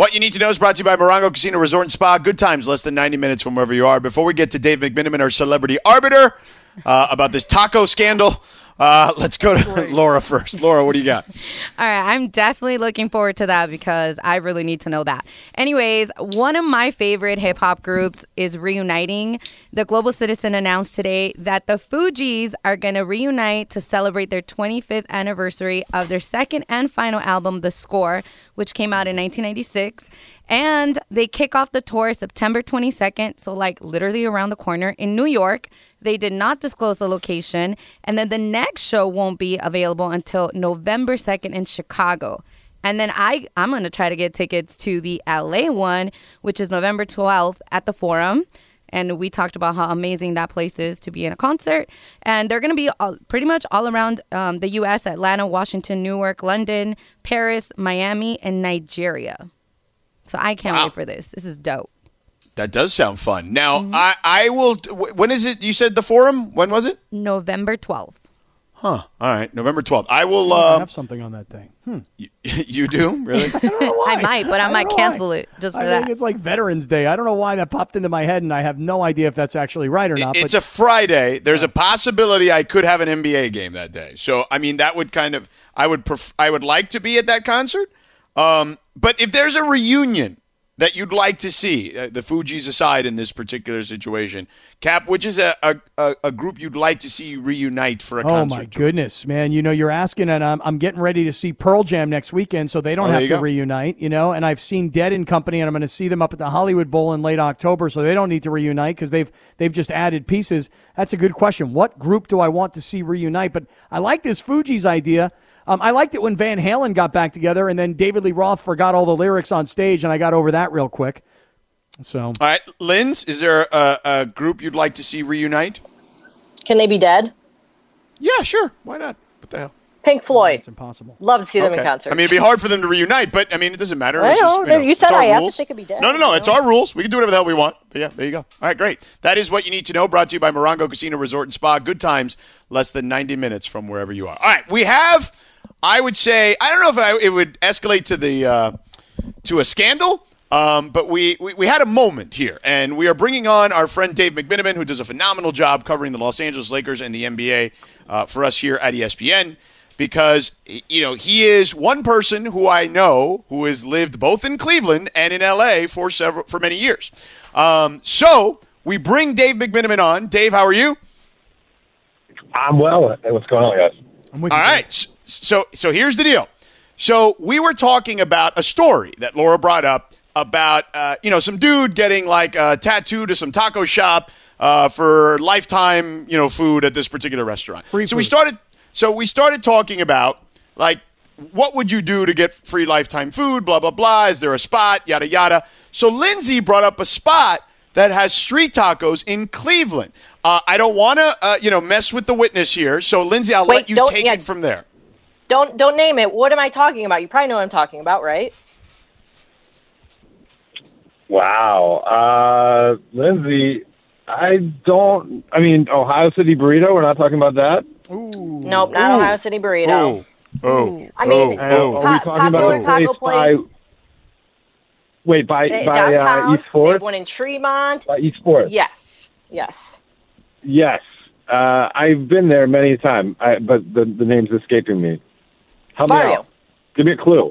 What you need to know is brought to you by Morongo Casino Resort and Spa. Good times, less than 90 minutes from wherever you are. Before we get to Dave McMenamin, our celebrity arbiter, uh, about this taco scandal, uh, let's go to Laura first. Laura, what do you got? All right, I'm definitely looking forward to that because I really need to know that. Anyways, one of my favorite hip hop groups is reuniting. The Global Citizen announced today that the Fugees are going to reunite to celebrate their 25th anniversary of their second and final album, The Score, which came out in 1996. And they kick off the tour September 22nd, so like literally around the corner in New York. They did not disclose the location. And then the next show won't be available until November 2nd in Chicago. And then I, I'm going to try to get tickets to the LA one, which is November 12th at the Forum. And we talked about how amazing that place is to be in a concert. And they're going to be all, pretty much all around um, the US Atlanta, Washington, Newark, London, Paris, Miami, and Nigeria. So I can't Wow. wait for this. This is dope. That does sound fun. Now, Mm-hmm. I, I will. When is it? You said the forum? When was it? November 12th. Huh. All right, November 12th. I will. I Uh, have something on that thing. Hmm. you, you do? Really? I might, but I, don't might cancel why. it just for I that. think it's like Veterans Day. I don't know why that popped into my head, and I have no idea if that's actually right or not. it's but a Friday. There's a possibility I could have an NBA game that day. So I mean, that would kind of I would pref- I would like to be at that concert. Um, but if there's a reunion that you'd like to see, uh, the Fugees aside in this particular situation, Kap, which is a, a, a, a group you'd like to see reunite for a Oh concert? Oh, my tour? goodness, man! You know, you're asking, and I'm, I'm getting ready to see Pearl Jam next weekend, so they don't Oh, have to go. reunite. You know, and I've seen Dead and Company, and I'm going to see them up at the Hollywood Bowl in late October, so they don't need to reunite because they've they've just added pieces. That's a good question. What group do I want to see reunite? But I like this Fugees idea. Um, I liked it when Van Halen got back together, and then David Lee Roth forgot all the lyrics on stage, and I got over that real quick. So All right, Linz, is there a, a group you'd like to see reunite? Can they be dead? Yeah, sure. Why not? What the hell? Pink Floyd. it's impossible. Love to see them in concert. I mean, it'd be hard for them to reunite, but I mean, it doesn't matter. I It's just, know. You said it's our I asked rules. if they could be dead, No, no, no. It's our rules. We can do whatever the hell we want. But yeah, there you go. All right, great. That is what you need to know. Brought to you by Morongo Casino Resort and Spa. Good times, less than 90 minutes from wherever you are. All right, we have. I would say I don't know if I, it would escalate to the uh, to a scandal. Um, but we, we, we had a moment here, and we are bringing on our friend Dave McMenamin, who does a phenomenal job covering the Los Angeles Lakers and the NBA uh, for us here at ESPN, because you know he is one person who I know who has lived both in Cleveland and in LA for several for many years. Um, so we bring Dave McMenamin on. Dave, how are you? I'm well. Hey, what's going on, guys? I'm with All you. right. S- So so here's the deal. So we were talking about a story that Laura brought up about uh, you know some dude getting like a tattoo to some taco shop uh, for lifetime you know food at this particular restaurant. Free so we started. So we started talking about like what would you do to get free lifetime food? Blah blah blah. Is there a spot? Yada yada. So Lindsay brought up a spot that has street tacos in Cleveland. Uh, I don't want to, uh, you know, mess with the witness here. So Lindsay, I'll Wait, let you take yeah. it from there. Don't don't name it. What am I talking about? You probably know what I'm talking about, right? Wow. Uh, Lindsay, I don't. I mean, Ohio City burrito. We're not talking about that. Nope, not Ooh. Ohio City burrito. Oh, oh, I mean, Uh, are we Po- talking about popular a taco place by? Wait, by They- by uh, downtown. East They've one in Tremont. By East Fourth. Yes, yes. Yes. Uh, I've been there many times, I, but the the name's escaping me. Help me Barrio. out. Give me a clue.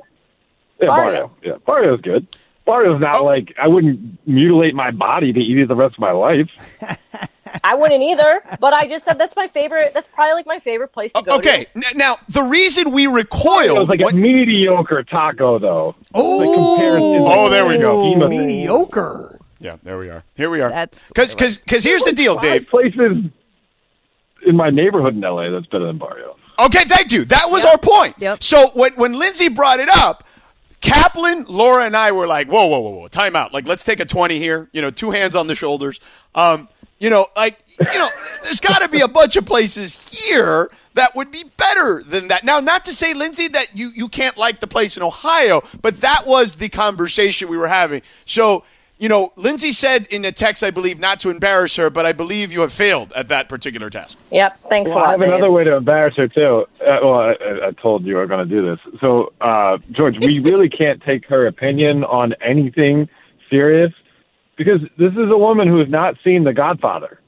Yeah, Barrio. Barrio. Yeah, Barrio's good. Barrio's not Oh. like I wouldn't mutilate my body to eat it the rest of my life. I wouldn't either, but I just said that's my favorite. That's probably like my favorite place to go. Okay, to. N- now the reason we It was recoiled. like what- a mediocre taco, though. Oh, The comparison- Oh, there we go. Mediocre. yeah, there we are. Here we are. That's because because because here's the deal, Dave. places in my neighborhood in LA that's better than Barrio. Okay, thank you. That was our point. Yep. So when when Lindsay brought it up, Kaplan, Laura, and I were like, "Whoa, whoa, whoa, whoa! Time out! Like, let's take a twenty here. You know, two hands on the shoulders. Um, you know, like, you know, there's got to be a bunch of places here that would be better than that. Now, not to say, Lindsay, that you you can't like the place in Ohio, but that was the conversation we were having. So. You know, Lindsay said in a text, I believe, not to embarrass her, but I believe you have failed at that particular task. Yep. Thanks Well, a lot. I have Dave. another way to embarrass her too. Uh, well, I, I- I told you we were going to do this. So, uh, George, we really can't take her opinion on anything serious because this is a woman who has not seen The Godfather.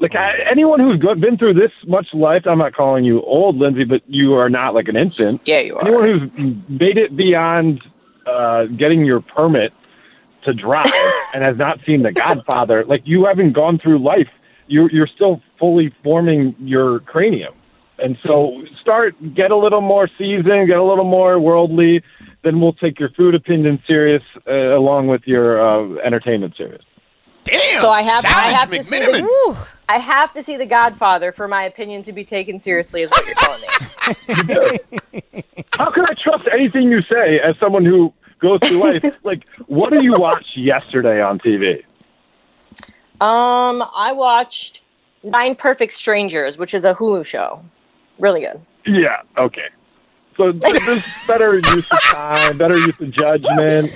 Like I, anyone who's go, been through this much life, I'm not calling you old, Lindsay, but you are not like an infant. Yeah, you are. Anyone who's made it beyond uh, getting your permit to drive and has not seen The Godfather, like you haven't gone through life. You're you're still fully forming your cranium, and so start get a little more seasoned, get a little more worldly. Then we'll take your food opinion serious, uh, along with your uh, entertainment serious. Damn. So I have- I have to see the- McMenamin. I have to see The Godfather for my opinion to be taken seriously, is what you're telling me. How can I trust anything you say as someone who goes through life? like, what did you watch yesterday on TV? Um, I watched Nine Perfect Strangers, which is a Hulu show. Really good. Yeah, okay. So th- there's better use of time, better use of judgment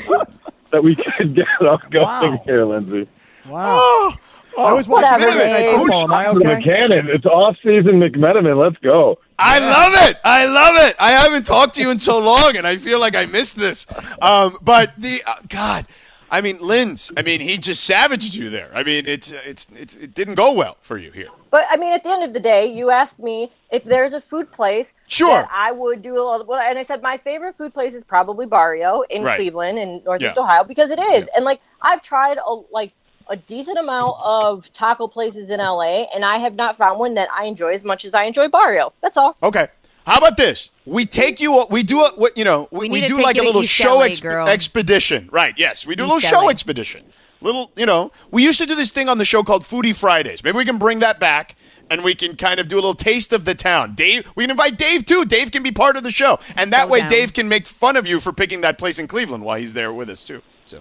that we could get on going Wow. here, Lindsay. Wow. I was watching Whatever, Monday Night Dave. Football. Am I The okay? McCannon, it's off-season McMenamin. Let's go. I love it. I love it. I haven't talked to you in so long, and I feel like I missed this. Um, but the uh, God, I mean, Linz. I mean, he just savaged you there. I mean, it's it's, it's it didn't go well for you here. But I mean, at the end of the day, you asked me if there's a food place Sure. that I would do a lot. Well, and I said my favorite food place is probably Barrio in Right. Cleveland in Northeast Yeah. Ohio because it is. And like I've tried a like a decent amount of taco places in LA, and I have not found one that I enjoy as much as I enjoy Barrio. That's all. Okay. How about this? We take you. Uh, we do a what you know. We, We we need to do take like you a to little East show LA, exp- girl. expedition. Right? Yes, we do a East little show expedition. Little, you know, we used to do this thing on the show called Foodie Fridays. Maybe we can bring that back. And we can kind of do a little taste of the town. Dave, we can invite Dave too. Dave can be part of the show, and that So way down. Dave can make fun of you for picking that place in Cleveland while he's there with us too. So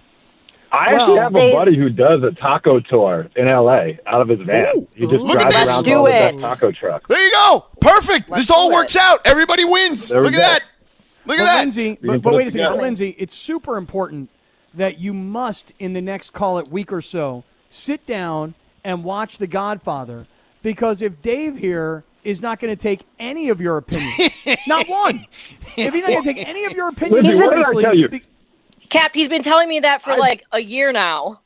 I Well, actually have Dave- a buddy who does a taco tour in L.A. out of his van. Ooh. he just Look at drives this. around Let's all do the it. taco truck. there you go. Perfect. Let's this all do it. works out. Everybody wins. There Look at go. that. Look at But that. Lindsay, can but, but wait a second, together. Lindsay, it's super important that you must, in the next call it week or so, sit down and watch The Godfather because if Dave here is not going to take any of your opinions, not one, if he's not going to take any of your opinions, Lindsay, what did I seriously, tell you? be- Kap, he's been telling me that for I- like a year now.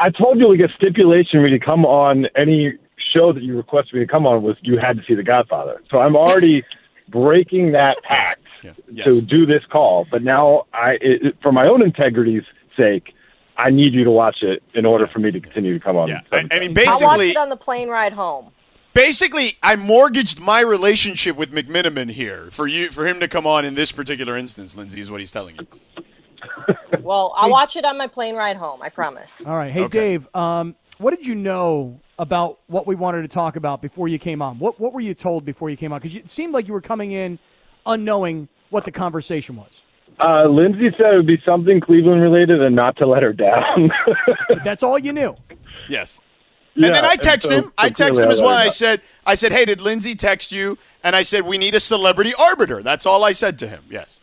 I told you like a stipulation when you come on any show that you requested me to come on was you had to see The Godfather. So I'm already breaking that pact Yeah. Yes. to do this call. But now I, it, for my own integrity's sake, I need you to watch it in order for me to continue to come on. Yeah. I, I mean, I'll watch basically, it on the plane ride home. basically I mortgaged my relationship with McMenamin here for you for him to come on in this particular instance, Lindsay is what he's telling you. Well, I'll watch it on my plane ride home. I promise. All right. Hey, Okay. Dave, um, what did you know about what we wanted to talk about before you came on? What, what were you told before you came on? Because it seemed like you were coming in unknowing what the conversation was. Uh, Lindsay said it would be something Cleveland related and not to let her down. That's all you knew. Yes. And then I text so- him. I text clearly him as well. I said, I said, hey, did Lindsay text you? And I said, we need a celebrity arbiter. That's all I said to him. Yes.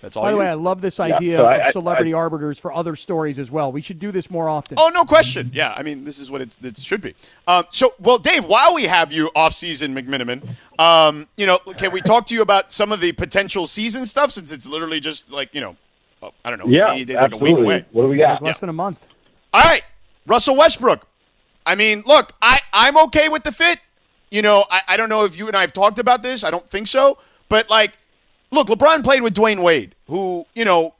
So that's all. By the way, need. I love this idea so of I- celebrity I- arbiters for other stories as well. We should do this more often. Oh, no question. Yeah, I mean, this is what it's, it should be. Um, so, well, Dave, while we have you off-season McMenamin, um, you know, can we talk to you about some of the potential season stuff since it's literally just like, you know, oh, I don't know, yeah, 80 days, like a absolutely. week away. What do we Like got? less than a month. All right, Russell Westbrook. I mean, look, I, I'm okay with the fit. You know, I, I don't know if you and I have talked about this. I don't think so. But, like, look, LeBron played with Dwyane Wade, who, you know,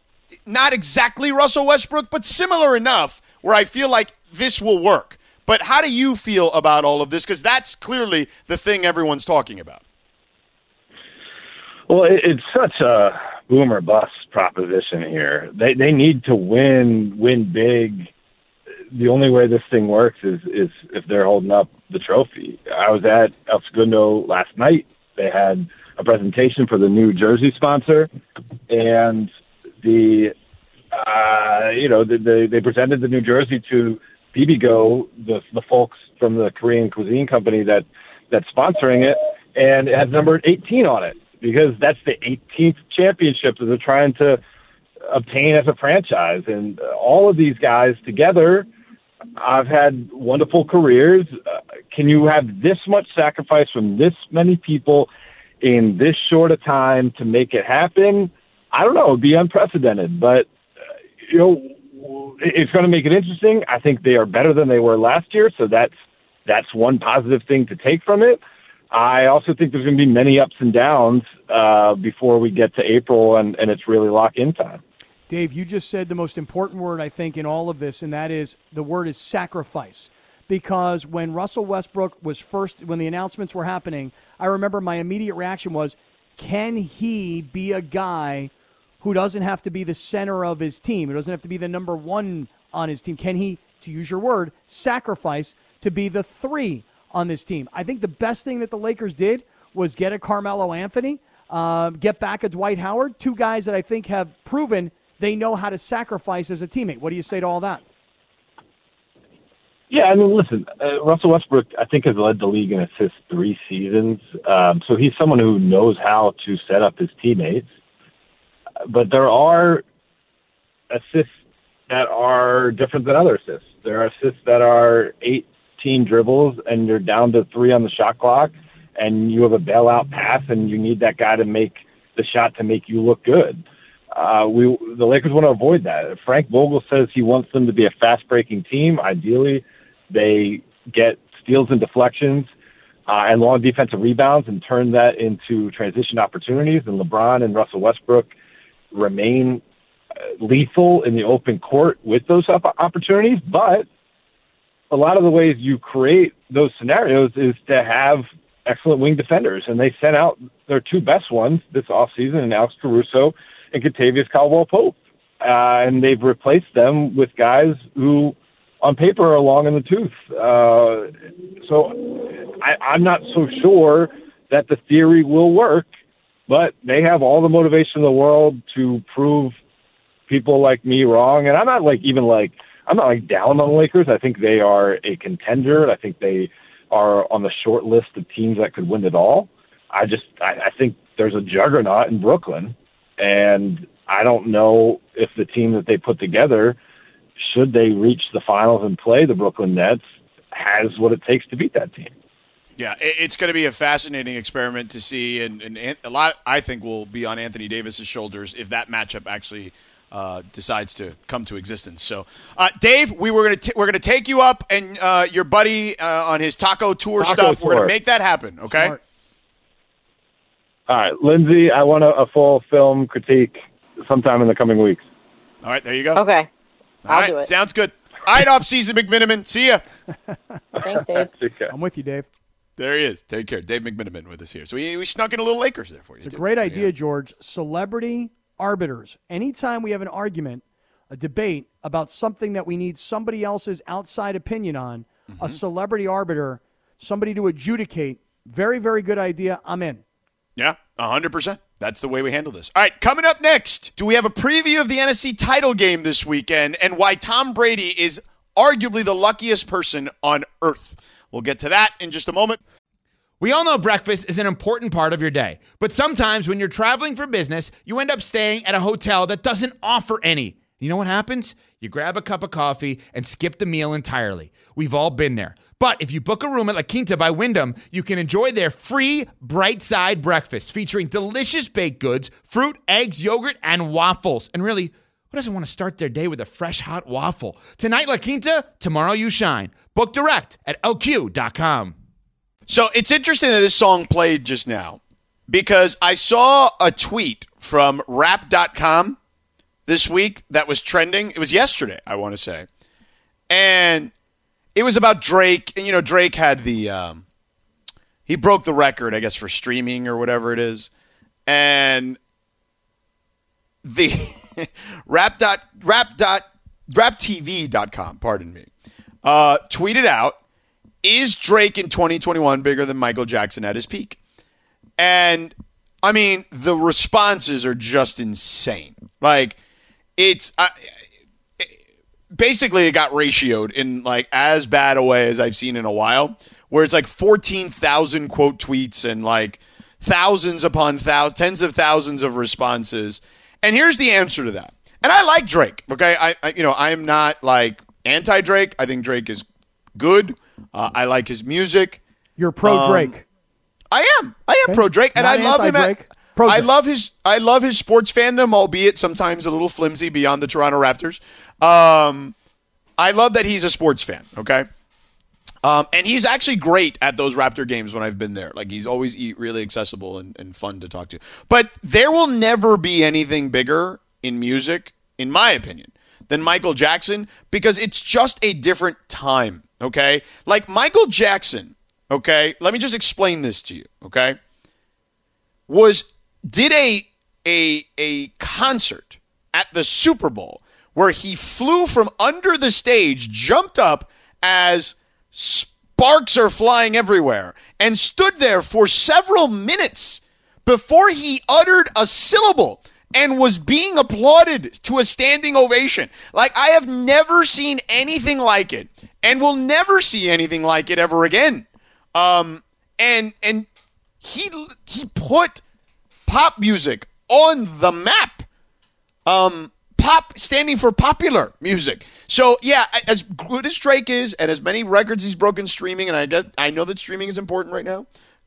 not exactly Russell Westbrook, but similar enough where I feel like this will work. But how do you feel about all of this? Because that's clearly the thing everyone's talking about. Well, it, it's such a boomer bust proposition here. They they need to win win big. The only way this thing works is is if they're holding up the trophy. I was at El Segundo last night. They had a presentation for the new jersey sponsor, and the uh, you know the, the, they presented the new jersey to Bibigo, the the folks from the Korean cuisine company that that's sponsoring it, and it has number 18 on it because that's the 18th championship that they're trying to obtain as a franchise. And all of these guys together, I've had wonderful careers. Uh, can you have this much sacrifice from this many people in this short a time to make it happen? I don't know. It'd be unprecedented, but uh, you know, it's going to make it interesting. I think they are better than they were last year, so that's that's one positive thing to take from it. I also think there's going to be many ups and downs uh, before we get to April and, and it's really lock in time. Dave, you just said the most important word, I think, in all of this, and that is the word is sacrifice. Because when Russell Westbrook was first, when the announcements were happening, I remember my immediate reaction was, can he be a guy who doesn't have to be the center of his team? Who doesn't have to be the number one on his team? Can he, to use your word, sacrifice to be the three on this team? I think the best thing that the Lakers did was get a Carmelo Anthony, uh, get back a Dwight Howard, two guys that I think have proven they know how to sacrifice as a teammate. What do you say to all that? Yeah, I mean, listen, uh, Russell Westbrook, I think, has led the league in assists three seasons. Um, so he's someone who knows how to set up his teammates. But there are assists that are different than other assists. There are assists that are 18 dribbles and you're down to three on the shot clock and you have a bailout pass and you need that guy to make the shot to make you look good. Uh, we the Lakers want to avoid that. Frank Vogel says he wants them to be a fast breaking team. Ideally, they get steals and deflections uh, and long defensive rebounds and turn that into transition opportunities. And LeBron and Russell Westbrook remain uh, lethal in the open court with those opportunities. But a lot of the ways you create those scenarios is to have excellent wing defenders. And they sent out their two best ones this offseason, and Alex Caruso and Kentavious Caldwell Pope. Uh, and they've replaced them with guys who, on paper, are long in the tooth. Uh, so I, I'm not so sure that the theory will work, but they have all the motivation in the world to prove people like me wrong. And I'm not like even like I'm not like down on the Lakers. I think they are a contender. I think they are on the short list of teams that could win it all. I just I, I think there's a juggernaut in Brooklyn and I don't know if the team that they put together, should they reach the finals and play the Brooklyn Nets, has what it takes to beat that team. Yeah, it's going to be a fascinating experiment to see, and, and a lot I think will be on Anthony Davis's shoulders if that matchup actually uh, decides to come to existence. So, uh, Dave, we were going to we're going to take you up and uh, your buddy uh, on his taco tour taco stuff. Tour. We're going to make that happen. Okay. Smart. All right, Lindsay, I want a, a, full film critique sometime in the coming weeks. All right, there you go. Okay. All I'll right, do it. Sounds good. All right, off season McMenamin. See ya. Thanks, Dave. I'm with you, Dave. There he is. Take care. Dave McMenamin with us here. So we, we snuck in a little Lakers there for you. It's a great idea, yeah. George. Celebrity arbiters. Anytime we have an argument, a debate about something that we need somebody else's outside opinion on, mm-hmm. a celebrity arbiter, somebody to adjudicate. Very, very good idea. I'm in. Yeah, 100%. That's the way we handle this. All right, coming up next, do we have a preview of the NFC title game this weekend and why Tom Brady is arguably the luckiest person on earth? We'll get to that in just a moment. We all know breakfast is an important part of your day, but sometimes when you're traveling for business, you end up staying at a hotel that doesn't offer any. You know what happens? You grab a cup of coffee and skip the meal entirely. We've all been there. But if you book a room at La Quinta by Wyndham, you can enjoy their free bright side breakfast featuring delicious baked goods, fruit, eggs, yogurt, and waffles. And really, who doesn't want to start their day with a fresh hot waffle? Tonight, La Quinta, tomorrow, you shine. Book direct at lq.com. So it's interesting that this song played just now because I saw a tweet from rap.com this week that was trending. It was yesterday, I want to say. And it was about Drake, and you know Drake had the um, he broke the record, I guess, for streaming or whatever it is, and the rap dot rap dot raptv.com, pardon me, uh, tweeted out, "Is Drake in 2021 bigger than Michael Jackson at his peak?" And I mean, the responses are just insane. Like, it's. Basically it got ratioed in like as bad a way as I've seen in a while, where it's like 14,000 quote tweets and like thousands upon thousands, tens of thousands of responses. And here's the answer to that. and I like Drake. Okay, I, I you know I am not like anti Drake. I think Drake is good. Uh, I like his music. You're pro Um, Drake. I am. I am pro Drake, and Not I love him. At, I love his. I love his sports fandom, albeit sometimes a little flimsy beyond the Toronto Raptors. Um, I love that he's a sports fan. Okay. Um, and he's actually great at those Raptor games when I've been there. Like he's always really accessible and, and fun to talk to. But there will never be anything bigger in music, in my opinion, than Michael Jackson because it's just a different time. Okay, like Michael Jackson. Okay, let me just explain this to you. Okay, was did a a a concert at the Super Bowl where he flew from under the stage, jumped up as sparks are flying everywhere, and stood there for several minutes before he uttered a syllable and was being applauded to a standing ovation. Like I have never seen anything like it and will never see anything like it ever again. Um and and he he put pop music on the map. Um, pop standing for popular music. So yeah, as good as Drake is, and as many records he's broken streaming, and I get, I know that streaming is important right now.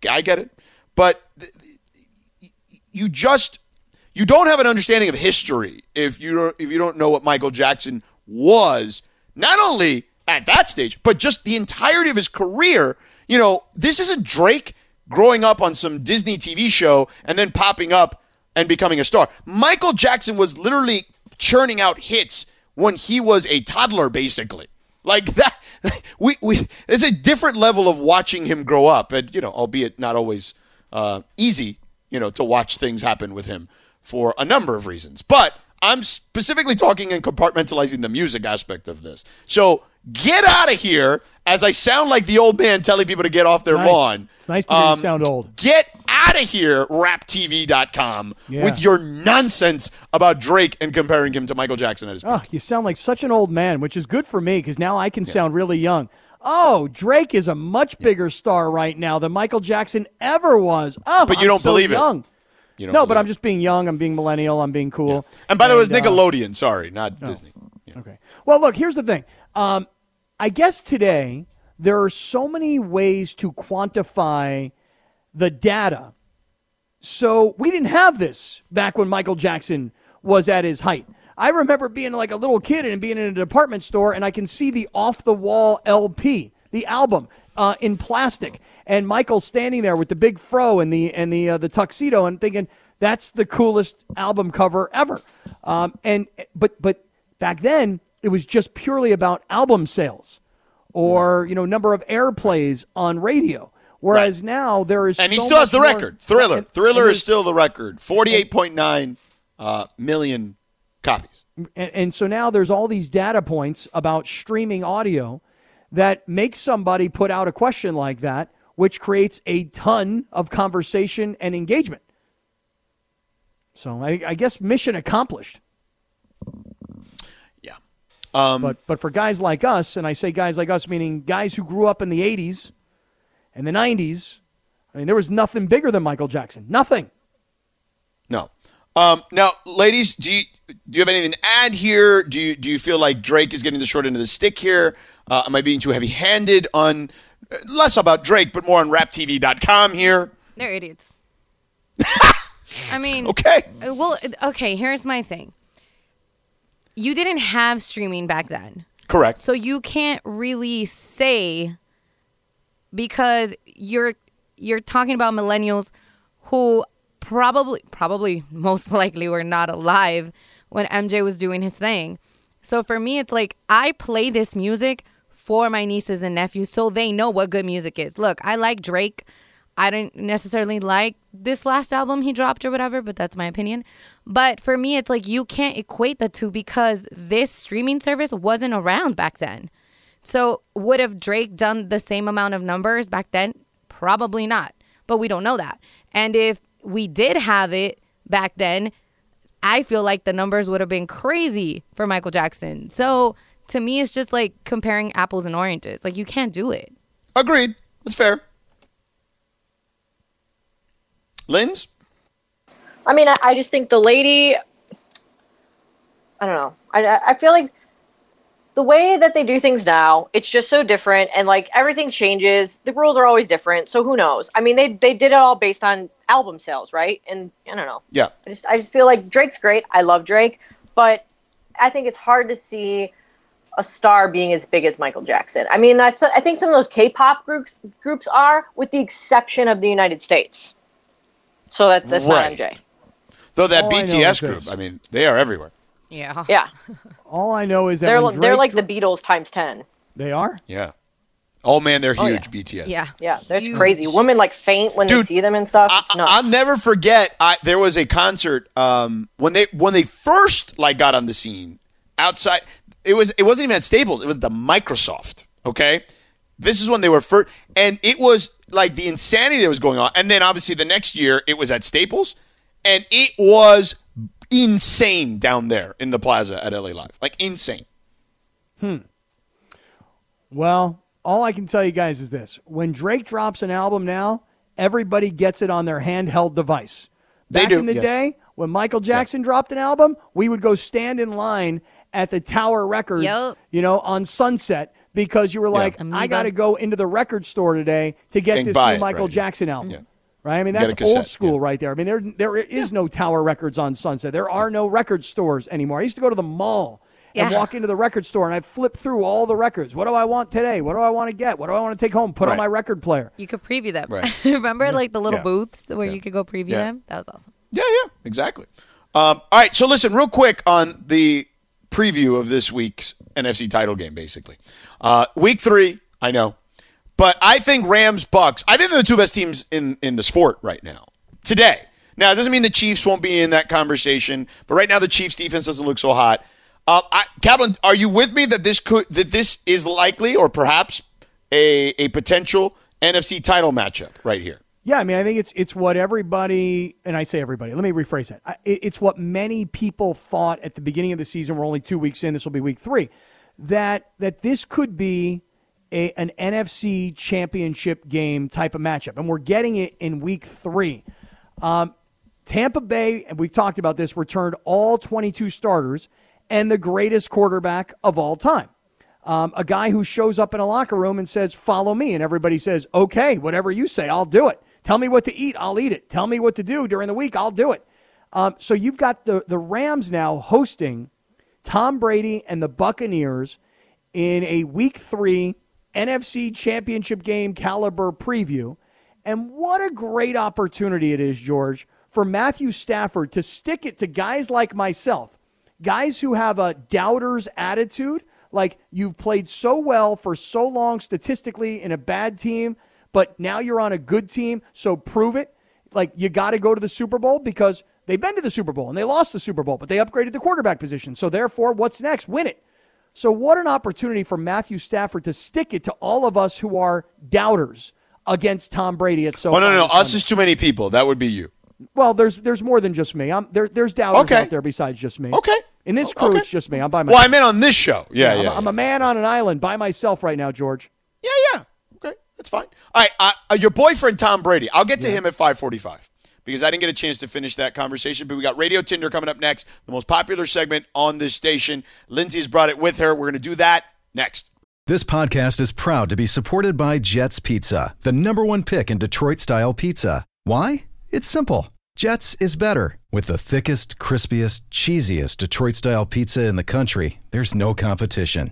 I get it, but you just you don't have an understanding of history if you don't if you don't know what Michael Jackson was. Not only at that stage, but just the entirety of his career. You know, this isn't Drake growing up on some Disney TV show and then popping up and becoming a star. Michael Jackson was literally churning out hits when he was a toddler, basically. Like that, we we there's a different level of watching him grow up, and you know, albeit not always uh, easy, you know, to watch things happen with him for a number of reasons. But I'm specifically talking and compartmentalizing the music aspect of this. So get out of here as I sound like the old man telling people to get off their Nice. lawn. Um, It's nice to hear you sound old. Get out of here, raptv.com, Yeah. with your nonsense about Drake and comparing him to Michael Jackson at his peak. Oh, you sound like such an old man, which is good for me because now I can sound really young. Oh, Drake is a much bigger star right now than Michael Jackson ever was. Oh, But you I'm don't so believe it. young. You don't No, but believe I'm just being young. I'm being millennial. I'm being cool. And by the way, it was uh, Nickelodeon. Sorry, not Disney. Yeah. Okay. Well, look, here's the thing. Um, I guess today there are so many ways to quantify the data. So we didn't have this back when Michael Jackson was at his height. I remember being like a little kid and being in a department store, and I can see the off the wall LP, the album, uh, in plastic, and Michael standing there with the big fro and the and the uh, the tuxedo, and thinking that's the coolest album cover ever. Um, and but but back then it was just purely about album sales or you know number of airplays on radio. Whereas now there is And he so still has the more- record. Thriller. and- Thriller and is still the record. 48.9 uh, million copies. and, and so now there's all these data points about streaming audio that makes somebody put out a question like that, which creates a ton of conversation and engagement. So I, I guess mission accomplished. Yeah. Um, But but for guys like us, and I say guys like us, meaning guys who grew up in the '80s and the '90s, I mean there was nothing bigger than Michael Jackson. Nothing. No. Um, now, ladies, do you do you have anything to add here? Do you do you feel like Drake is getting the short end of the stick here? Uh, am I being too heavy-handed on uh, less about Drake, but more on RapTV.com here? They're idiots. I mean, Okay. uh, well, okay, here's my thing. You didn't have streaming back then. Correct. So you can't really say because you're you're talking about millennials who probably probably most likely were not alive when MJ was doing his thing. So for me it's like I play this music for my nieces and nephews so they know what good music is. Look, I like Drake. I didn't necessarily like this last album he dropped or whatever, but that's my opinion. But for me, it's like you can't equate the two because this streaming service wasn't around back then. So would have Drake done the same amount of numbers back then? Probably not. But we don't know that. And if we did have it back then, I feel like the numbers would have been crazy for Michael Jackson. So to me, it's just like comparing apples and oranges. Like you can't do it. Agreed. That's fair. Linz? I mean, I, I just think the lady. I don't know. I I I feel like the way that they do things now, it's just so different, and like everything changes. The rules are always different, so who knows? I mean, they they did it all based on album sales, right? And I don't know. Yeah. I just I just feel like Drake's great. I love Drake, but I think it's hard to see a star being as big as Michael Jackson. I mean, that's I think some of those K-pop groups groups are, with the exception of the United States. So that that's Right. not MJ. Though that All I know BTS this. group, I mean, they are everywhere. Yeah. Yeah, All I know is that they're when they're Drake like the Beatles times ten. they are. Yeah. Oh man, they're Oh, huge. yeah. BTS. Yeah. Yeah, that's Huge. crazy. Women like faint when Dude, they see them and stuff. I, will never forget. I, there was a concert um, when they when they first like got on the scene outside. It was it wasn't even at Staples. It was the Microsoft. Okay, this is when they were first, and it was like the insanity that was going on. And then obviously the next year it was at Staples, and it was insane down there in the plaza at LA Live. Like insane. Hmm. Well, all I can tell you guys is this: when Drake drops an album now, everybody gets it on their handheld device. They Back do, in the yes. day, when Michael Jackson dropped an album, we would go stand in line at the Tower Records, Yep. you know, on Sunset because you were like, I got to go into the record store today to get And this new Michael right. Jackson album. Yeah. Right? I mean, that's cassette, old school yeah. right there. I mean, there there is no Tower Records on Sunset. There are no record stores anymore. I used to go to the mall and walk into the record store and I'd flip through all the records. What do I want today? What do I want to get? What do I want to take home? Put on my record player. You could preview them. Right. Remember, like the little Yeah. booths where Yeah. you could go preview Yeah. them? That was awesome. Yeah, yeah, exactly. Um, all right, so listen, real quick on the preview of this week's NFC title game, basically. Uh, week three, I know, but I think Rams Bucks. I think they're the two best teams in in the sport right now today. Now, it doesn't mean the Chiefs won't be in that conversation, but right now the Chiefs' defense doesn't look so hot. Uh, I, Kaplan, are you with me that this could that this is likely or perhaps a a potential NFC title matchup right here? Yeah, I mean, I think it's it's what everybody, and I say everybody. Let me rephrase that. I- it- It's what many people thought at the beginning of the season. We're only two weeks in. This will be week three. That that this could be a, an NFC Championship game type of matchup, and we're getting it in week three. Um, Tampa Bay, and we've talked about this, returned all 22 starters and the greatest quarterback of all time. Um, a guy who shows up in a locker room and says, Follow me. And everybody says, Okay, whatever you say, I'll do it. Tell me what to eat, I'll eat it. Tell me what to do during the week, I'll do it. Um, so you've got the, the Rams now hosting Tom Brady and the Buccaneers in a week three NFC championship game caliber preview. And what a great opportunity it is, George, for Matthew Stafford to stick it to guys like myself, guys who have a doubter's attitude. Like you've played so well for so long statistically in a bad team, but now you're on a good team, so prove it. Like you got to go to the Super Bowl because they've been to the Super Bowl and they lost the Super Bowl, but they upgraded the quarterback position. So therefore, what's next? Win it. So, what an opportunity for Matthew Stafford to stick it to all of us who are doubters against Tom Brady at so. Oh no, no, no, us is too many people. That would be you. well, there's there's more than just me. I'm there. There's doubters Okay. out there besides just me. Okay. In this crew, okay. it's just me. I'm by myself. Well, myself. I meant on this show. Yeah, yeah. I'm, yeah. I'm a man on an island by myself right now, George. Yeah, yeah. Okay, that's fine. All right, uh, uh, your boyfriend Tom Brady. I'll get to him at 5:45 because I didn't get a chance to finish that conversation. But we got Radio Tinder coming up next, the most popular segment on this station. Lindsay's brought it with her. We're going to do that next. This podcast is proud to be supported by Jets Pizza, the number one pick in Detroit style pizza. Why? It's simple. Jets is better. With the thickest, crispiest, cheesiest Detroit style pizza in the country, there's no competition.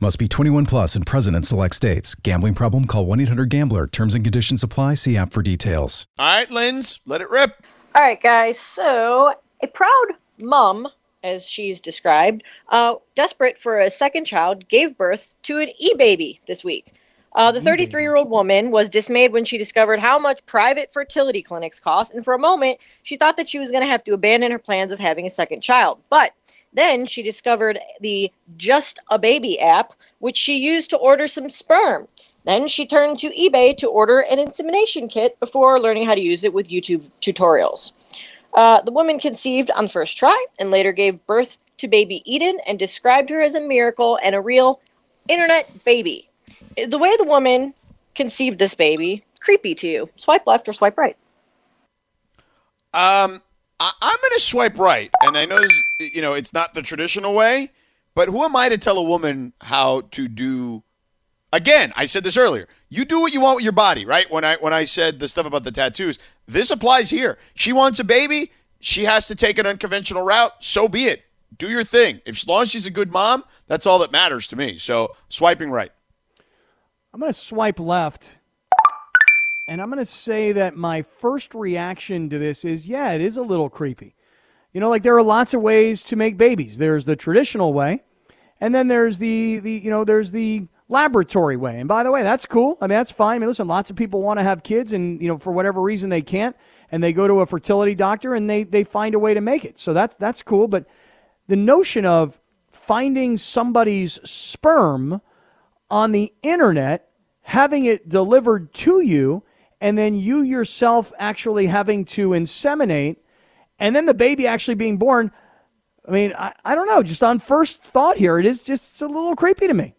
Must be 21 plus and present in select states. Gambling problem? Call 1 800 Gambler. Terms and conditions apply. See app for details. All right, Linz, let it rip. All All right, guys. So, a proud mom, as she's described, uh, desperate for a second child, gave birth to an e baby this week. Uh, the 33 year old woman was dismayed when she discovered how much private fertility clinics cost, and for a moment, she thought that she was going to have to abandon her plans of having a second child. But then she discovered the Just a Baby app, which she used to order some sperm. Then she turned to eBay to order an insemination kit before learning how to use it with YouTube tutorials. Uh, the woman conceived on the first try and later gave birth to baby Eden and described her as a miracle and a real internet baby. The way the woman conceived this baby, creepy to you. Swipe left or swipe right. Um, I, I'm going to swipe right, and I know you know it's not the traditional way, but who am I to tell a woman how to do? Again, I said this earlier. You do what you want with your body, right? When I when I said the stuff about the tattoos, this applies here. She wants a baby. She has to take an unconventional route. So be it. Do your thing. If as long as she's a good mom, that's all that matters to me. So swiping right. I'm going to swipe left. And I'm going to say that my first reaction to this is yeah, it is a little creepy. You know, like there are lots of ways to make babies. There's the traditional way, and then there's the, the you know, there's the laboratory way. And by the way, that's cool. I mean, that's fine. I mean, listen, lots of people want to have kids and, you know, for whatever reason they can't and they go to a fertility doctor and they they find a way to make it. So that's that's cool, but the notion of finding somebody's sperm on the internet, having it delivered to you, and then you yourself actually having to inseminate, and then the baby actually being born. I mean, I, I don't know. Just on first thought here, it is just a little creepy to me.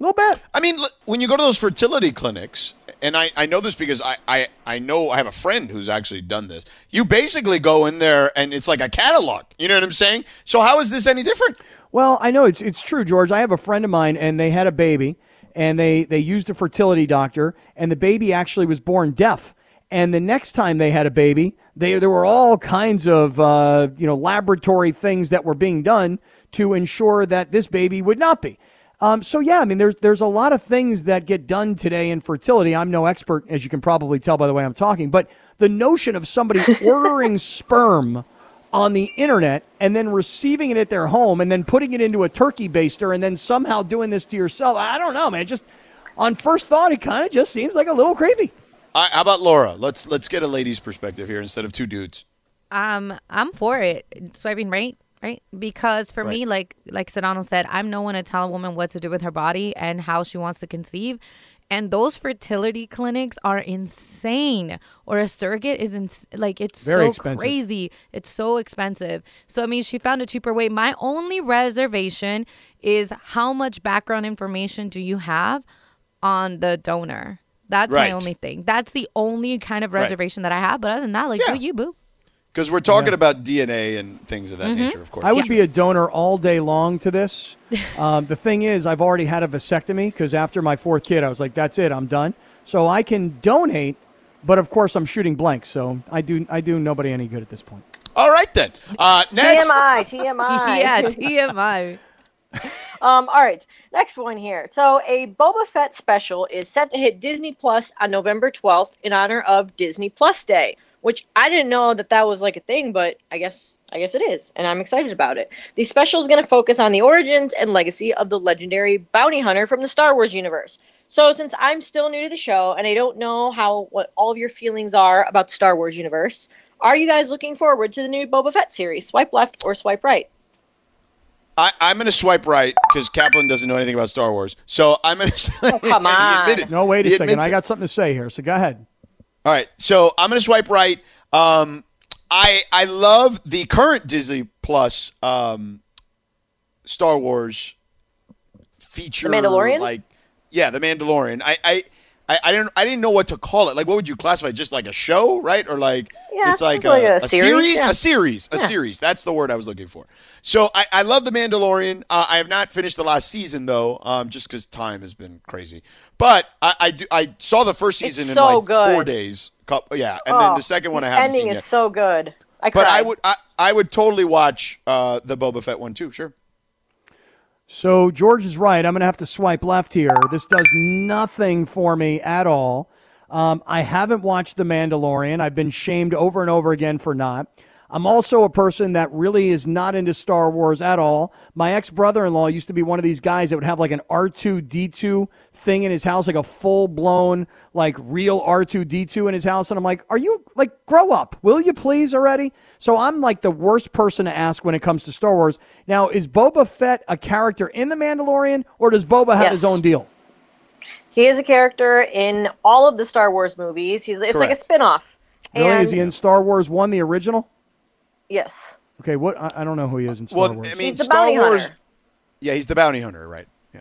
A little bit. I mean, when you go to those fertility clinics, and I, I know this because I, I, I know I have a friend who's actually done this. You basically go in there and it's like a catalog. You know what I'm saying? So how is this any different? Well, I know it's it's true, George. I have a friend of mine, and they had a baby, and they they used a fertility doctor, and the baby actually was born deaf. And the next time they had a baby, they there were all kinds of uh, you know laboratory things that were being done to ensure that this baby would not be. Um, so yeah, I mean, there's there's a lot of things that get done today in fertility. I'm no expert, as you can probably tell by the way I'm talking, but the notion of somebody ordering sperm on the internet and then receiving it at their home and then putting it into a turkey baster and then somehow doing this to yourself, I don't know, man. Just on first thought, it kind of just seems like a little creepy. How about Laura? Let's let's get a lady's perspective here instead of two dudes. Um, I'm for it. Swiping right, right? Because for me, like like Sedano said, I'm no one to tell a woman what to do with her body and how she wants to conceive. And those fertility clinics are insane. Or a surrogate is in, like it's Very so expensive. crazy. It's so expensive. So I mean, she found a cheaper way. My only reservation is how much background information do you have on the donor? That's Right. my only thing. That's the only kind of Right. reservation that I have. But other than that, like, Yeah. do you boo? Because we're talking about DNA and things of that nature, of course. I would be a donor all day long to this. Um, the thing is, I've already had a vasectomy because after my fourth kid, I was like, "That's it, I'm done." So I can donate, but of course, I'm shooting blanks. So I do I do nobody any good at this point. All right then. Uh, next, TMI, TMI. yeah, TMI. Um, all right, next one here. So, a Boba Fett special is set to hit Disney Plus on November 12th in honor of Disney Plus Day, which I didn't know that that was like a thing, but I guess I guess it is, and I'm excited about it. The special is going to focus on the origins and legacy of the legendary bounty hunter from the Star Wars universe. So, since I'm still new to the show and I don't know how what all of your feelings are about the Star Wars universe, are you guys looking forward to the new Boba Fett series? Swipe left or swipe right? I, I'm going to swipe right because Kaplan doesn't know anything about Star Wars. So I'm going to. Oh, come on. No, wait a He second. admits I got something to say here. So go ahead. All right, so I'm going to swipe right. Um, I I love the current Disney Plus um, Star Wars feature. The Mandalorian? like yeah, the Mandalorian. I I. I, I didn't. I didn't know what to call it. Like, what would you classify? Just like a show, right? Or like Yeah, it's like, just like a, a a series, series, yeah. a series, a Yeah. series. That's the word I was looking for. So I, I love the Mandalorian. Uh, I have not finished the last season though, um, just because time has been crazy. But I I, do, I saw the first It's season in so like good. four days. Couple, yeah, and then Oh, the second one I haven't ending seen is yet. so good. I but I would I, I would totally watch uh, the Boba Fett one too. Sure. So George is right. I'm going to have to swipe left here. This does nothing for me at all. Um, I haven't watched The Mandalorian. I've been shamed over and over again for not. I'm also a person that really is not into Star Wars at all. My ex brother in law used to be one of these guys that would have like an R2D2 thing in his house, like a full blown, like real R2D2 in his house. And I'm like, are you like, grow up? Will you please already? So I'm like the worst person to ask when it comes to Star Wars. Now, is Boba Fett a character in The Mandalorian or does Boba have Yes. his own deal? He is a character in all of the Star Wars movies. He's it's like a Correct. spin-off. Really? And is he in Star Wars 1, the original? Yes. Okay, what? I, I don't know who he is in Star Well, Wars. I mean, He's the Star bounty Wars. hunter. Yeah, he's the bounty hunter, right? Yeah.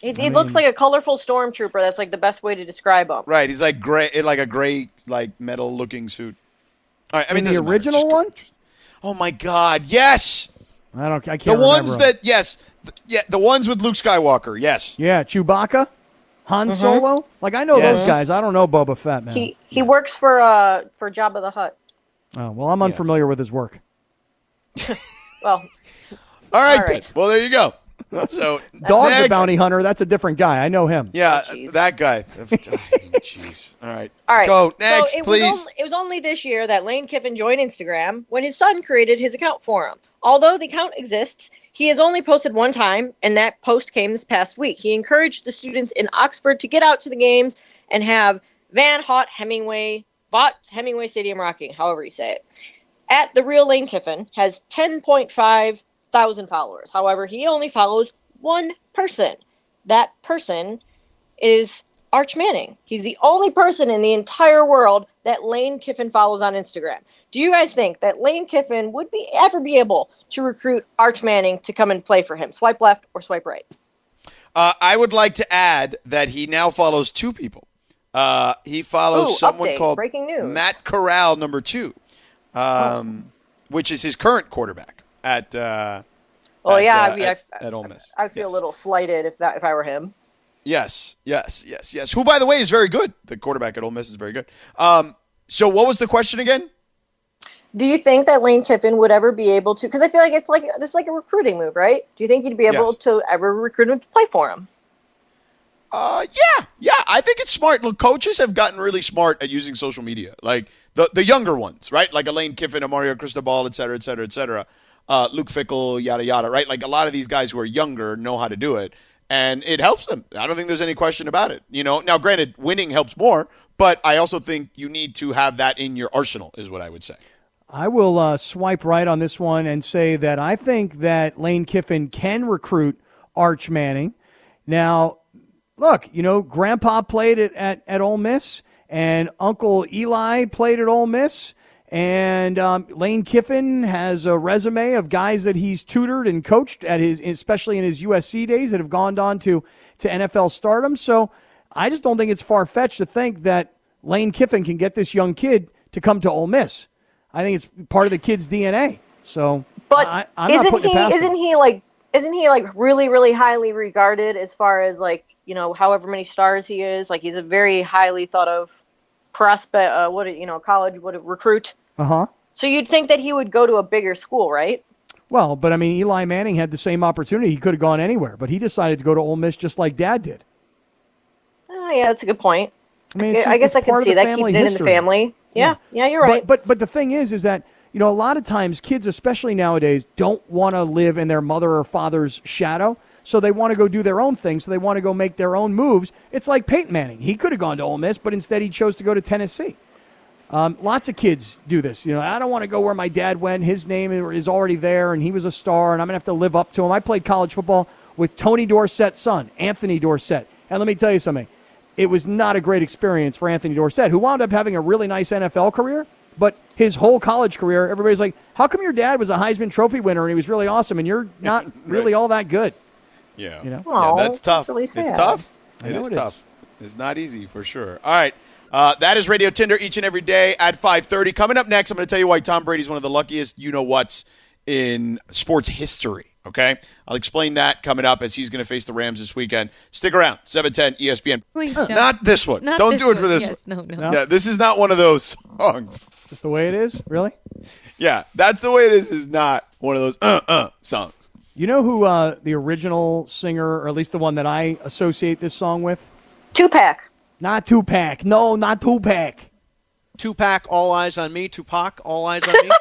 He, he looks like a colorful stormtrooper. That's like the best way to describe him. Right. He's like gray, in like a gray, like metal looking suit. All right. I mean, the original Just- one? Oh my God! Yes, I don't. I the can't. The ones remember 'em. that yes, th- yeah, the ones with Luke Skywalker. Yes. Yeah, Chewbacca, Han Solo. Like I know Yes. those guys. I don't know Boba Fett, man. He he works for uh for Jabba the Hutt. Oh, well, I'm unfamiliar with his work. Well, All right. All right. Well, there you go. So Dog next, the bounty hunter. That's a different guy. I know him. Yeah, Oh, that guy. Oh, jeez. All right. all right. Go next, so it please. Was only, it was only this year that Lane Kiffin joined Instagram when his son created his account for him. Although the account exists, he has only posted one time, and that post came this past week. He encouraged the students in Oxford to get out to the games and have Van Hot Hemingway, Vaught Hemingway Stadium rocking, however you say it. At the real Lane Kiffin has 10.5 thousand followers. However, he only follows one person. That person is Arch Manning. He's the only person in the entire world that Lane Kiffin follows on Instagram. Do you guys think that Lane Kiffin would be ever be able to recruit Arch Manning to come and play for him? Swipe left or swipe right? Uh, I would like to add that he now follows two people. Uh, he follows Ooh, someone update, called breaking news. Matt Corral, number two, um, which is his current quarterback at. Uh, Well, at, yeah, uh, I mean, at, I, at Ole Miss. I feel Yes. a little slighted if that if I were him. Yes, yes, yes, yes. Who, by the way, is very good. The quarterback at Ole Miss is very good. Um, so, what was the question again? Do you think that Lane Kiffin would ever be able to? Because I feel like it's like this is like a recruiting move, right? Do you think he'd be able Yes. to ever recruit him to play for him? Uh, yeah, yeah. I think it's smart. Look, coaches have gotten really smart at using social media. Like the the younger ones, right? Like Elaine Kiffin, Mario Cristobal, et cetera, et cetera, et cetera. Uh, Luke Fickell, yada yada, right? Like a lot of these guys who are younger know how to do it, and it helps them. I don't think there's any question about it. You know, now granted, winning helps more, but I also think you need to have that in your arsenal. Is what I would say. I will uh, swipe right on this one and say that I think that Lane Kiffin can recruit Arch Manning. Now, look, you know, Grandpa played it at, at Ole Miss, and Uncle Eli played at Ole Miss, and um, Lane Kiffin has a resume of guys that he's tutored and coached at his, especially in his USC days, that have gone on to to NFL stardom. So, I just don't think it's far fetched to think that Lane Kiffin can get this young kid to come to Ole Miss. I think it's part of the kid's DNA. So, But I, I'm isn't putting he? it past Isn't him. he like? Isn't he like really, really highly regarded as far as like you know, however many stars he is? Like he's a very highly thought of prospect. Uh, what you know, college what a recruit. Uh huh. So you'd think that he would go to a bigger school, right? Well, but I mean, Eli Manning had the same opportunity. He could have gone anywhere, but he decided to go to Ole Miss just like Dad did. Oh, yeah, that's a good point. I mean, I, guess I can see that keeping it in the family. Yeah, yeah, you're right. But, but but the thing is, is that you know a lot of times kids, especially nowadays, don't want to live in their mother or father's shadow. So they want to go do their own thing. So they want to go make their own moves. It's like Peyton Manning. He could have gone to Ole Miss, but instead he chose to go to Tennessee. Um, lots of kids do this. You know, I don't want to go where my dad went. His name is already there, and he was a star, and I'm gonna have to live up to him. I played college football with Tony Dorsett's son, Anthony Dorsett, and let me tell you something. It was not a great experience for Anthony Dorsett, who wound up having a really nice NFL career, but his whole college career, everybody's like, "How come your dad was a Heisman Trophy winner and he was really awesome, and you're not really all that good?" Yeah. You know? Aw, yeah, that's tough. really It's tough. I It know is it is. tough. It's not easy for sure. All right. Uh, that is Radio Tinder each and every day at 5.30. Coming up next, I'm going to tell you why Tom Brady's one of the luckiest you-know-whats in sports history. Okay? I'll explain that coming up as he's going to face the Rams this weekend. Stick around. 710 ESPN. Please don't. Not this one. Not don't this do it for this Yes, one. no, no. Yeah, this is not one of those songs. Just the way it is, really. Yeah, that's the way it is. Is not one of those uh-uh songs. You know who uh, the original singer, or at least the one that I associate this song with? Tupac. Not Tupac. No, not Tupac. Tupac, all eyes on me. Tupac, all eyes on me.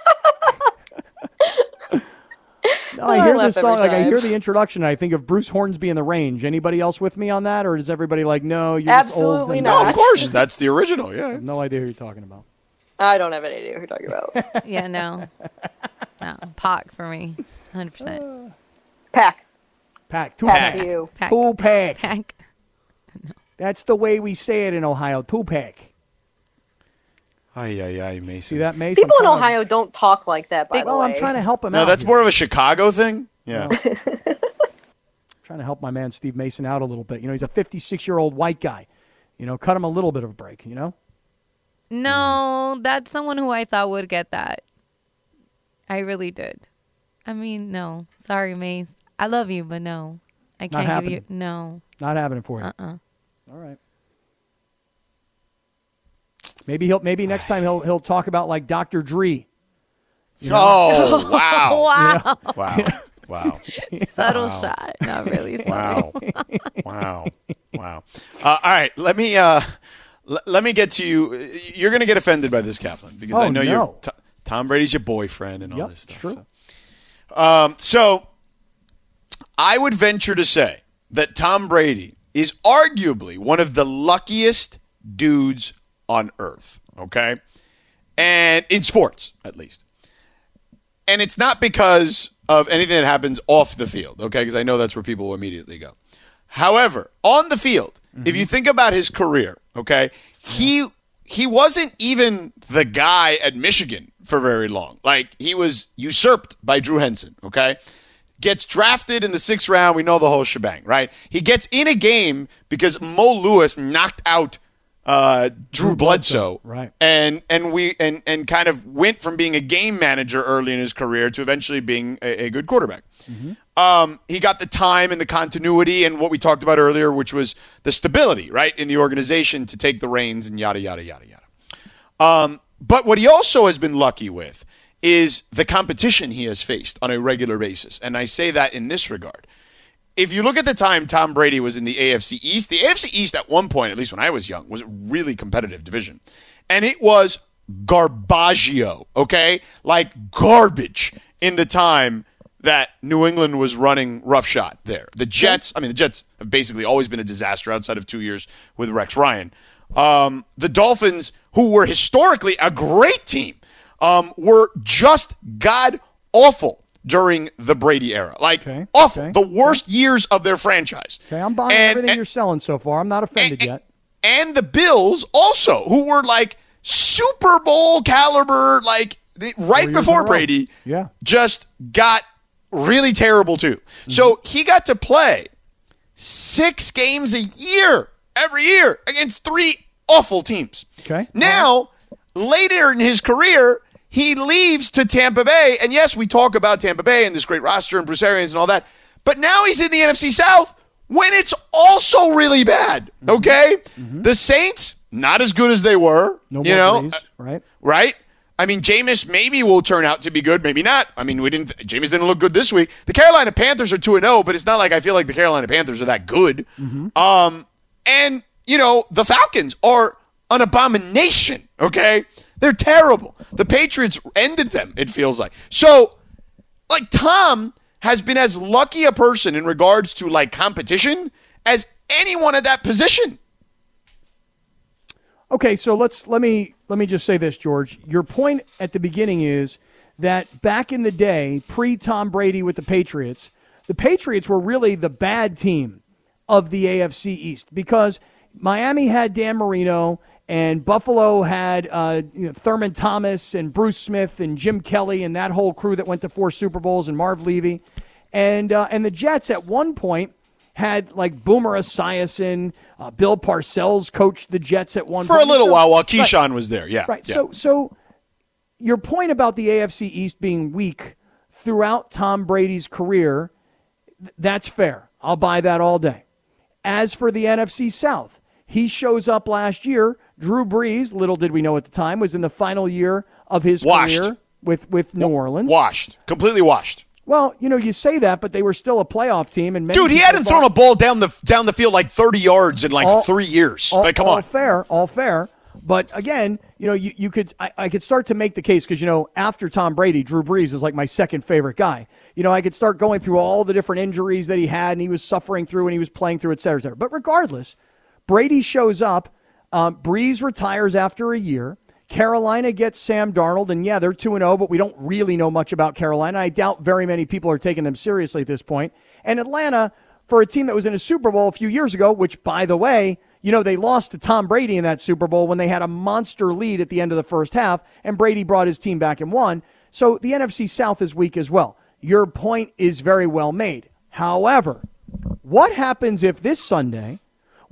No, I I hear laugh this song, like I hear the introduction. And I think of Bruce Hornsby in the Range. Anybody else with me on that, or is everybody like, no, you're just old? Absolutely and- No, of course, that's the original. Yeah. No idea who you're talking about. I don't have any idea who you're talking about. Yeah, no. No. Pac for me. 100%. Pack. Pack. Two Pack Tupac. to you. Pac. Pack. Pac. That's the way we say it in Ohio. Tupac. Ay, ay, ay, Mason. See that, Mason? People in trying to- Ohio don't talk like that, by the well, way. I'm trying to help him No, out. that's here. more of a Chicago thing. Yeah. trying to help my man Steve Mason out a little bit. You know, he's a 56 year old white guy. You know, cut him a little bit of a break. You know. No, that's someone who I thought would get that. I really did. I mean, no. Sorry, Mace. I love you, but no. I Not can't give you. No. Not happening for you. Uh-uh. All right. Maybe he'll. Maybe next time he'll he'll talk about like Dr. Dre. Oh, wow. Wow. Wow. Wow. Subtle shot. Not really subtle. Wow. wow. Wow. Uh, all right. Let me uh, l- let me get to you. You're going to get offended by this, Kaplan, because I Oh, know no. you're T- Tom Brady's your boyfriend and all this stuff. true. So. Um, so I would venture to say that Tom Brady is arguably one of the luckiest dudes on earth. Okay, and in sports at least and it's not because of anything that happens off the field, okay? Because I know that's where people will immediately go. However, on the field, if you think about his career, okay, he he wasn't even the guy at Michigan for very long. Like he was usurped by Drew Henson, okay? Gets drafted in the sixth round. We know the whole shebang, right? He gets in a game because Mo Lewis knocked out uh, Drew, Bledsoe, right. and and we and and kind of went from being a game manager early in his career to eventually being a, a good quarterback. Um, he got the time and the continuity and what we talked about earlier, which was the stability, right, in the organization to take the reins and yada yada yada yada. Um, but what he also has been lucky with is the competition he has faced on a regular basis, and I say that in this regard if you look at the time Tom Brady was in the AFC East, the AFC East at one point, at least when I was young, was a really competitive division. And it was garbaggio, okay? Like garbage in the time that New England was running roughshod there. The Jets, I mean, the Jets have basically always been a disaster outside of two years with Rex Ryan. Um, the Dolphins, who were historically a great team, um, were just god awful during the Brady era. Like Okay, awful. okay, The worst years of their franchise. Okay, I'm buying And- everything and- you're selling so far. I'm not offended and, yet. and the Bills also, who were like Super Bowl caliber, like the, right before. Brady, Yeah. just got really terrible too. Mm-hmm. So he got to play six games a year every year against three awful teams. Okay. Now, later in his career, he leaves to Tampa Bay. And yes, we talk about Tampa Bay and this great roster and Bruce Arians and all that. But now he's in the NFC South when it's also really bad. Mm-hmm. Okay? The Saints, not as good as they were. No you know, right? right? I mean, Jameis maybe will turn out to be good, maybe not. I mean, we didn't. Jameis didn't look good this week. The Carolina Panthers are two and zero, but it's not like I feel like the Carolina Panthers are that good. Um, and you know, the Falcons are an abomination. Okay, they're terrible. The Patriots ended them. It feels like so. Like Tom has been as lucky a person in regards to like competition as anyone at that position. Okay, so let's let me let me just say this, George. Your point at the beginning is that back in the day, pre Tom Brady with the Patriots, the Patriots were really the bad team of the AFC East because Miami had Dan Marino and Buffalo had uh, you know, Thurman Thomas and Bruce Smith and Jim Kelly and that whole crew that went to four Super Bowls and Marv Levy, and uh, and the Jets at one point had like Boomer Esiason, uh, Bill Parcells coached the Jets at one point. For point. a little So- while, while Right. Keyshawn was there, yeah, Right. yeah. So so your point about the AFC East being weak throughout Tom Brady's career, th- that's fair. I'll buy that all day. As for the NFC South, he shows up last year. Drew Brees, little did we know at the time, was in the final year of his Washed. career with with New Orleans. washed, completely washed. Well, you know, you say that, but they were still a playoff team. And Dude, he hadn't thrown a ball down the down the field like 30 yards in like All- three years. all, like, come all on. fair, all fair. But again, you know, you, you could I, I could start to make the case because you know after Tom Brady, Drew Brees is like my second favorite guy. You know, I could start going through all the different injuries that he had and he was suffering through and he was playing through, et cetera, et cetera. But regardless, Brady shows up. Um, Brees retires after a year. Carolina gets Sam Darnold, and yeah, they're 2 0, but we don't really know much about Carolina. I doubt very many people are taking them seriously at this point. And Atlanta, for a team that was in a Super Bowl a few years ago, which, by the way, you know, they lost to Tom Brady in that Super Bowl when they had a monster lead at the end of the first half, and Brady brought his team back and won. So the NFC South is weak as well. Your point is very well made. However, what happens if this Sunday,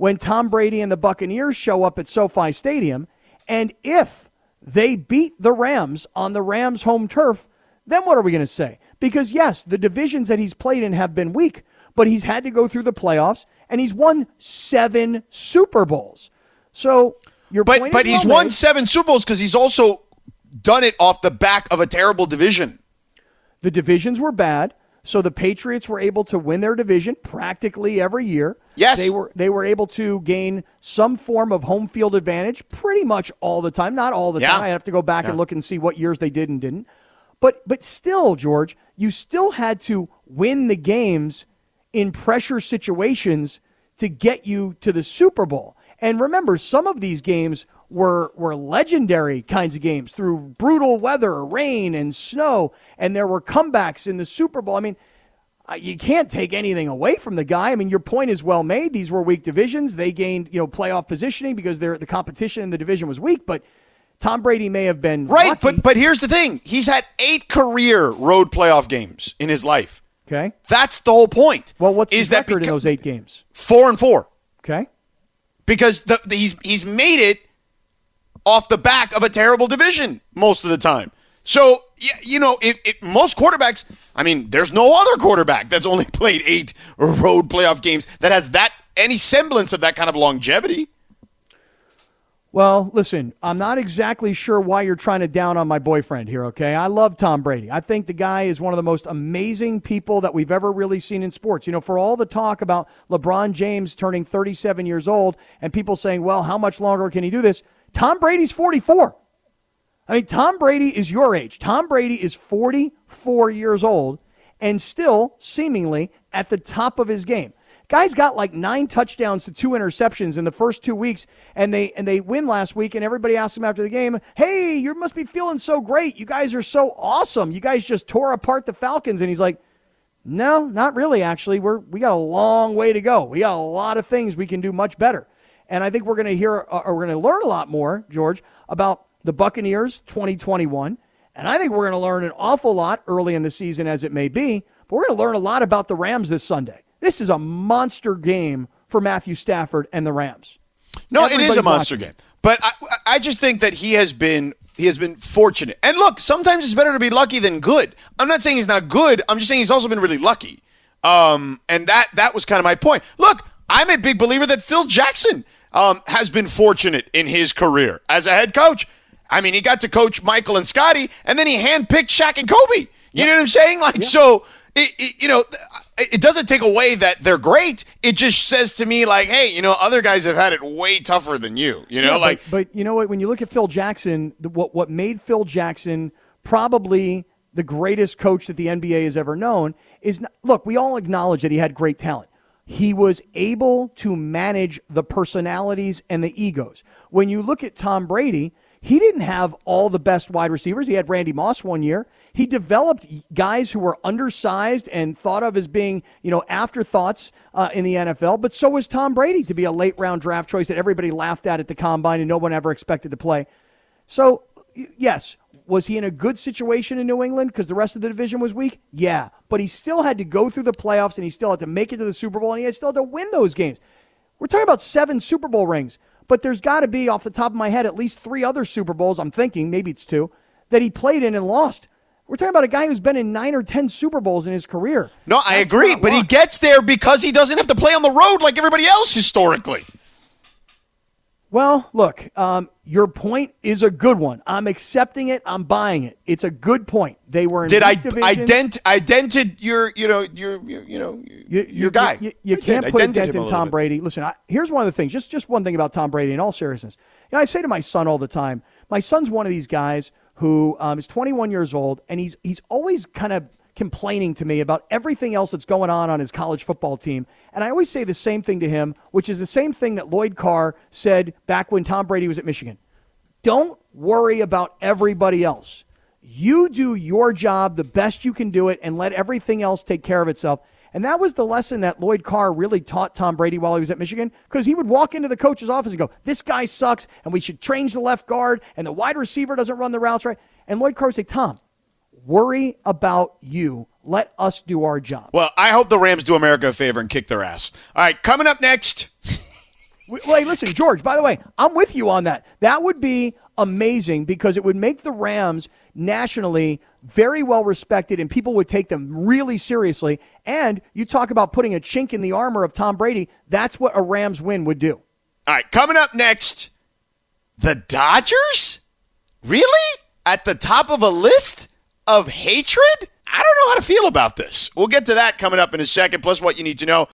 when Tom Brady and the Buccaneers show up at SoFi Stadium, and if they beat the Rams on the Rams' home turf, then what are we going to say? Because yes, the divisions that he's played in have been weak, but he's had to go through the playoffs and he's won seven Super Bowls. So your But but he's well won made. seven Super Bowls because he's also done it off the back of a terrible division. The divisions were bad, so the Patriots were able to win their division practically every year. Yes. they were they were able to gain some form of home field advantage pretty much all the time. Not all the Yeah. time. I have to go back and look and see what years they did and didn't. But but still, George, you still had to win the games in pressure situations to get you to the Super Bowl. And remember, some of these games were were legendary kinds of games through brutal weather, rain and snow, and there were comebacks in the Super Bowl. I mean, you can't take anything away from the guy. I mean, your point is well made. These were weak divisions. They gained, you know, playoff positioning because they're, the competition in the division was weak. But Tom Brady may have been Right, lucky. but but here's the thing: he's had eight career road playoff games in his life. okay. That's the whole point. Well, what's is his that record in those eight games? Four and four, Okay. because the, the- he's he's made it off the back of a terrible division most of the time. So you know, if, if most quarterbacks, I mean, there's no other quarterback that's only played eight road playoff games that has that any semblance of that kind of longevity. Well, listen, I'm not exactly sure why you're trying to down on my boyfriend here, okay? I love Tom Brady. I think the guy is one of the most amazing people that we've ever really seen in sports. You know, for all the talk about LeBron James turning 37 years old and people saying, well, how much longer can he do this? Tom Brady's 44. I mean, Tom Brady is your age. Tom Brady is 44 years old and still seemingly at the top of his game. Guy's got like nine touchdowns to two interceptions in the first two weeks, and they and they win last week. And everybody asked him after the game, "Hey, you must be feeling so great. You guys are so awesome. You guys just tore apart the Falcons." And he's like, "No, not really. Actually, we're we got a long way to go. We got a lot of things we can do much better." And I think we're going to hear, uh, or we're going to learn a lot more, George, about the Buccaneers 2021. And I think we're going to learn an awful lot early in the season, as it may be. But we're going to learn a lot about the Rams this Sunday. This is a monster game for Matthew Stafford and the Rams. No, it is a monster watching. game. But I, I just think that he has been he has been fortunate. And look, sometimes it's better to be lucky than good. I'm not saying he's not good. I'm just saying he's also been really lucky. Um, and that that was kind of my point. Look, I'm a big believer that Phil Jackson um, has been fortunate in his career as a head coach. I mean, he got to coach Michael and Scottie, and then he handpicked Shaq and Kobe. You know what I'm saying? Like, so it, it, you know, it it doesn't take away that they're great. It just says to me, like, hey, you know, other guys have had it way tougher than you. You know, Yeah, like, but, but you know what? When you look at Phil Jackson, the, what what made Phil Jackson probably the greatest coach that the NBA has ever known is not, look. We all acknowledge that he had great talent. He was able to manage the personalities and the egos. When you look at Tom Brady, he didn't have all the best wide receivers. He had Randy Moss one year. He developed guys who were undersized and thought of as being, you know, afterthoughts uh, in the NFL. But so was Tom Brady to be a late round draft choice that everybody laughed at at the combine and no one ever expected to play. So, yes, was he in a good situation in New England because the rest of the division was weak? Yeah, but he still had to go through the playoffs and he still had to make it to the Super Bowl and he had still had to win those games. We're talking about seven Super Bowl rings, but there's got to be, off the top of my head, at least three other Super Bowls, I'm thinking, maybe it's two, that he played in and lost. We're talking about a guy who's been in nine or 10 Super Bowls in his career. no, I That's agree. not But he gets there because he doesn't have to play on the road like everybody else historically. Well, look, um, your point is a good one. I'm accepting it. I'm buying it. It's a good point. They were in Did I ident idented your you know your, your you know You- your guy? You, you can't did. put a dent in Tom bit. Brady. Listen, I, here's one of the things. Just just one thing about Tom Brady. In all seriousness, you know, I say to my son all the time. My son's one of these guys who um, is 21 years old, and he's he's always kind of complaining to me about everything else that's going on on his college football team. And I always say the same thing to him, which is the same thing that Lloyd Carr said back when Tom Brady was at Michigan. Don't worry about everybody else. You do your job the best you can do it and let everything else take care of itself. And that was the lesson that Lloyd Carr really taught Tom Brady while he was at Michigan because he would walk into the coach's office and go, This guy sucks, and we should change the left guard, and the wide receiver doesn't run the routes right. And Lloyd Carr would say, Tom, worry about you. Let us do our job. Well, I hope the Rams do America a favor and kick their ass. All right, coming up next. Wait, wait, listen, George, by the way, I'm with you on that. That would be amazing because it would make the Rams nationally very well respected and people would take them really seriously. And you talk about putting a chink in the armor of Tom Brady, that's what a Rams win would do. All right, coming up next, the Dodgers? Really? At the top of a list of hatred? I don't know how to feel about this. We'll get to that coming up in a second, plus what you need to know